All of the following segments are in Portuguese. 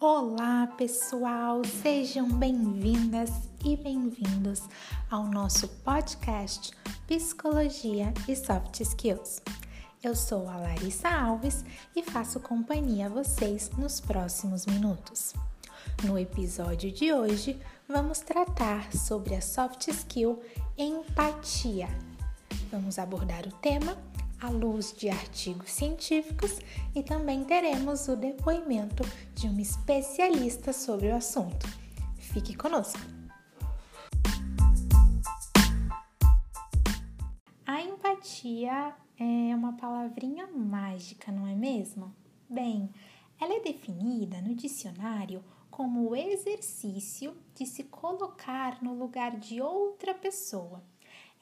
Olá, pessoal! Sejam bem-vindas e bem-vindos ao nosso podcast Psicologia e Soft Skills. Eu sou a Larissa Alves e faço companhia a vocês nos próximos minutos. No episódio de hoje, vamos tratar sobre a soft skill empatia. Vamos abordar o tema à luz de artigos científicos e também teremos o depoimento de uma especialista sobre o assunto. Fique conosco! A empatia é uma palavrinha mágica, não é mesmo? Bem, ela é definida no dicionário como o exercício de se colocar no lugar de outra pessoa.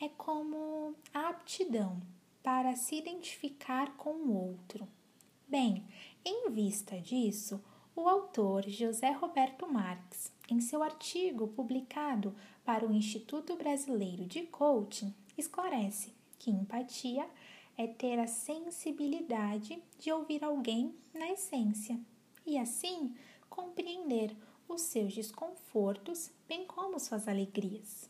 É como a aptidão para se identificar com o outro. Bem, em vista disso, o autor José Roberto Marques, em seu artigo publicado para o Instituto Brasileiro de Coaching, esclarece que empatia é ter a sensibilidade de ouvir alguém na essência e, assim, compreender os seus desconfortos, bem como suas alegrias.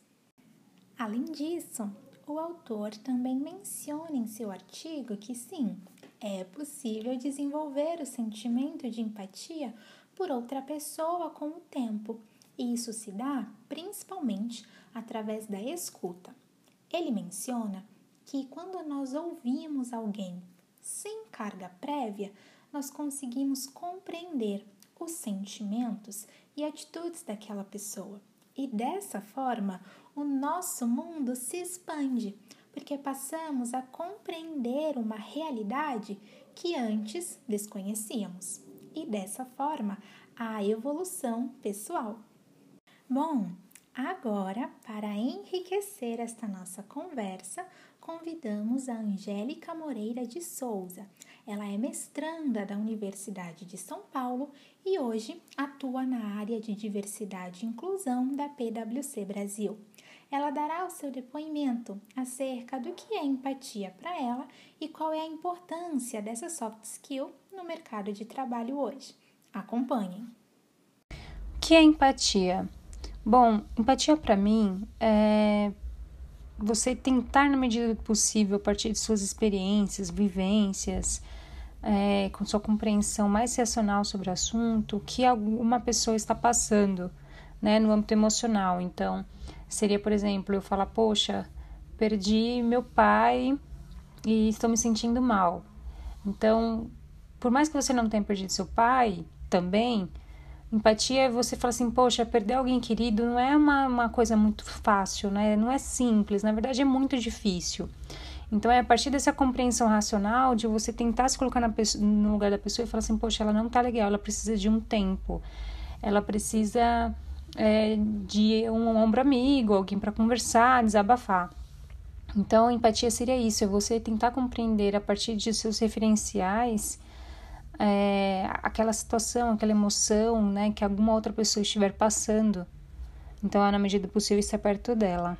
Além disso, o autor também menciona em seu artigo que sim, é possível desenvolver o sentimento de empatia por outra pessoa com o tempo, e isso se dá principalmente através da escuta. Ele menciona que quando nós ouvimos alguém sem carga prévia, nós conseguimos compreender os sentimentos e atitudes daquela pessoa. E dessa forma, o nosso mundo se expande, porque passamos a compreender uma realidade que antes desconhecíamos. E dessa forma, a evolução pessoal. Bom, agora, para enriquecer esta nossa conversa, convidamos a Angélica Moreira de Souza. Ela é mestranda da Universidade de São Paulo e hoje atua na área de diversidade e inclusão da PwC Brasil. Ela dará o seu depoimento acerca do que é empatia para ela e qual é a importância dessa soft skill no mercado de trabalho hoje. Acompanhem. O que é empatia? Bom, empatia para mim é você tentar, na medida do possível, a partir de suas experiências, vivências, é, com sua compreensão mais racional sobre o assunto, que alguma pessoa está passando, né, no âmbito emocional. Então, seria, por exemplo, eu falar, poxa, perdi meu pai e estou me sentindo mal. Então, por mais que você não tenha perdido seu pai, também, Empatia é você falar assim, poxa, perder alguém querido não é uma, uma coisa muito fácil, né? Não é simples, na verdade é muito difícil. Então é a partir dessa compreensão racional de você tentar se colocar pessoa, no lugar da pessoa e falar assim, poxa, ela não tá legal, ela precisa de um tempo, ela precisa é, de um ombro amigo, alguém para conversar, desabafar. Então, empatia seria isso, é você tentar compreender a partir de seus referenciais é, aquela situação, aquela emoção, né, que alguma outra pessoa estiver passando. Então, é na medida do possível estar perto dela.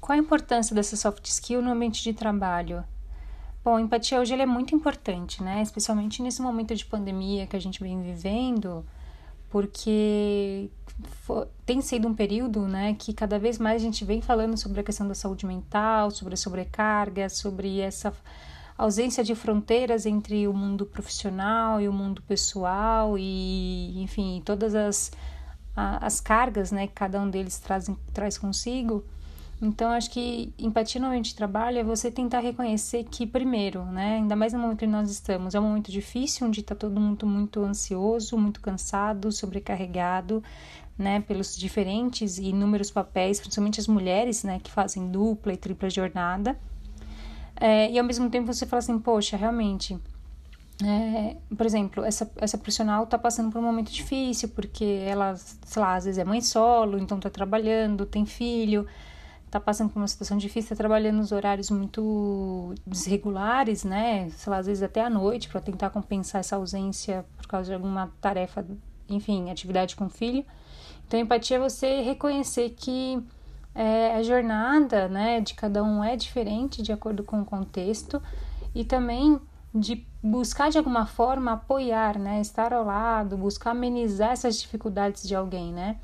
Qual a importância dessa soft skill no ambiente de trabalho? Bom, empatia hoje é muito importante, né? Especialmente nesse momento de pandemia que a gente vem vivendo, porque tem sido um período, né, que cada vez mais a gente vem falando sobre a questão da saúde mental, sobre a sobrecarga, sobre essa ausência de fronteiras entre o mundo profissional e o mundo pessoal e, enfim, todas as, as cargas né, que cada um deles traz, traz consigo. Então, acho que empatia no ambiente de trabalho é você tentar reconhecer que, primeiro, né, ainda mais no momento que nós estamos, é um momento difícil, onde está todo mundo muito ansioso, muito cansado, sobrecarregado, né, pelos diferentes e inúmeros papéis, principalmente as mulheres, né, que fazem dupla e tripla jornada. É, e ao mesmo tempo você fala assim, poxa, realmente, é, por exemplo, essa, essa profissional está passando por um momento difícil, porque ela, sei lá, às vezes é mãe solo, então está trabalhando, tem filho, está passando por uma situação difícil, está trabalhando nos horários muito desregulares, né? Sei lá, às vezes até à noite, para tentar compensar essa ausência por causa de alguma tarefa, enfim, atividade com filho. Então, empatia é você reconhecer que é, a jornada né, de cada um é diferente de acordo com o contexto e também de buscar de alguma forma apoiar, né? Estar ao lado, buscar amenizar essas dificuldades de alguém, né?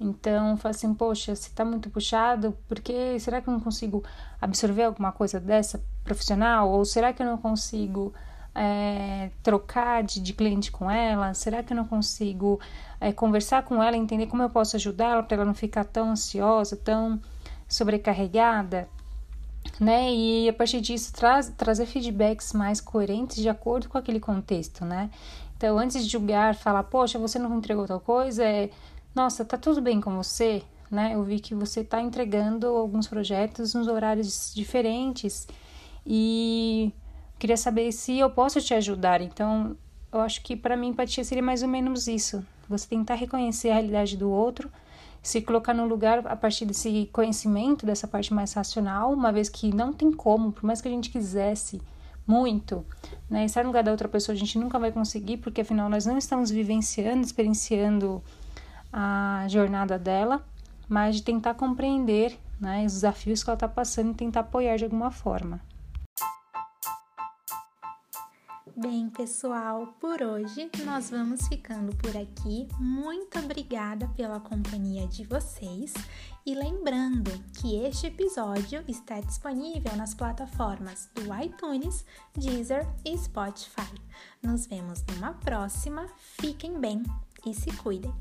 Então, fala assim, poxa, se tá muito puxado, porque será que eu não consigo absorver alguma coisa dessa profissional? Ou será que eu não consigo é, trocar de, de, cliente com ela? Será que eu não consigo é, conversar com ela, entender como eu posso ajudá-la para ela não ficar tão ansiosa, tão sobrecarregada? Né? E a partir disso, traz, trazer feedbacks mais coerentes de acordo com aquele contexto, né? Então, antes de julgar, falar, poxa, você não entregou tal coisa, é nossa, tá tudo bem com você? Né? Eu vi que você está entregando alguns projetos nos horários diferentes e queria saber se eu posso te ajudar. Então, eu acho que para mim empatia seria mais ou menos isso. Você tentar reconhecer a realidade do outro, se colocar no lugar a partir desse conhecimento, dessa parte mais racional, uma vez que não tem como, por mais que a gente quisesse muito, né, estar no lugar da outra pessoa a gente nunca vai conseguir, porque afinal nós não estamos vivenciando, experienciando a jornada dela, mas de tentar compreender né, os desafios que ela está passando e tentar apoiar de alguma forma. Bem, pessoal, por hoje nós vamos ficando por aqui. Muito obrigada pela companhia de vocês e lembrando que este episódio está disponível nas plataformas do iTunes, Deezer e Spotify. Nos vemos numa próxima. Fiquem bem e se cuidem.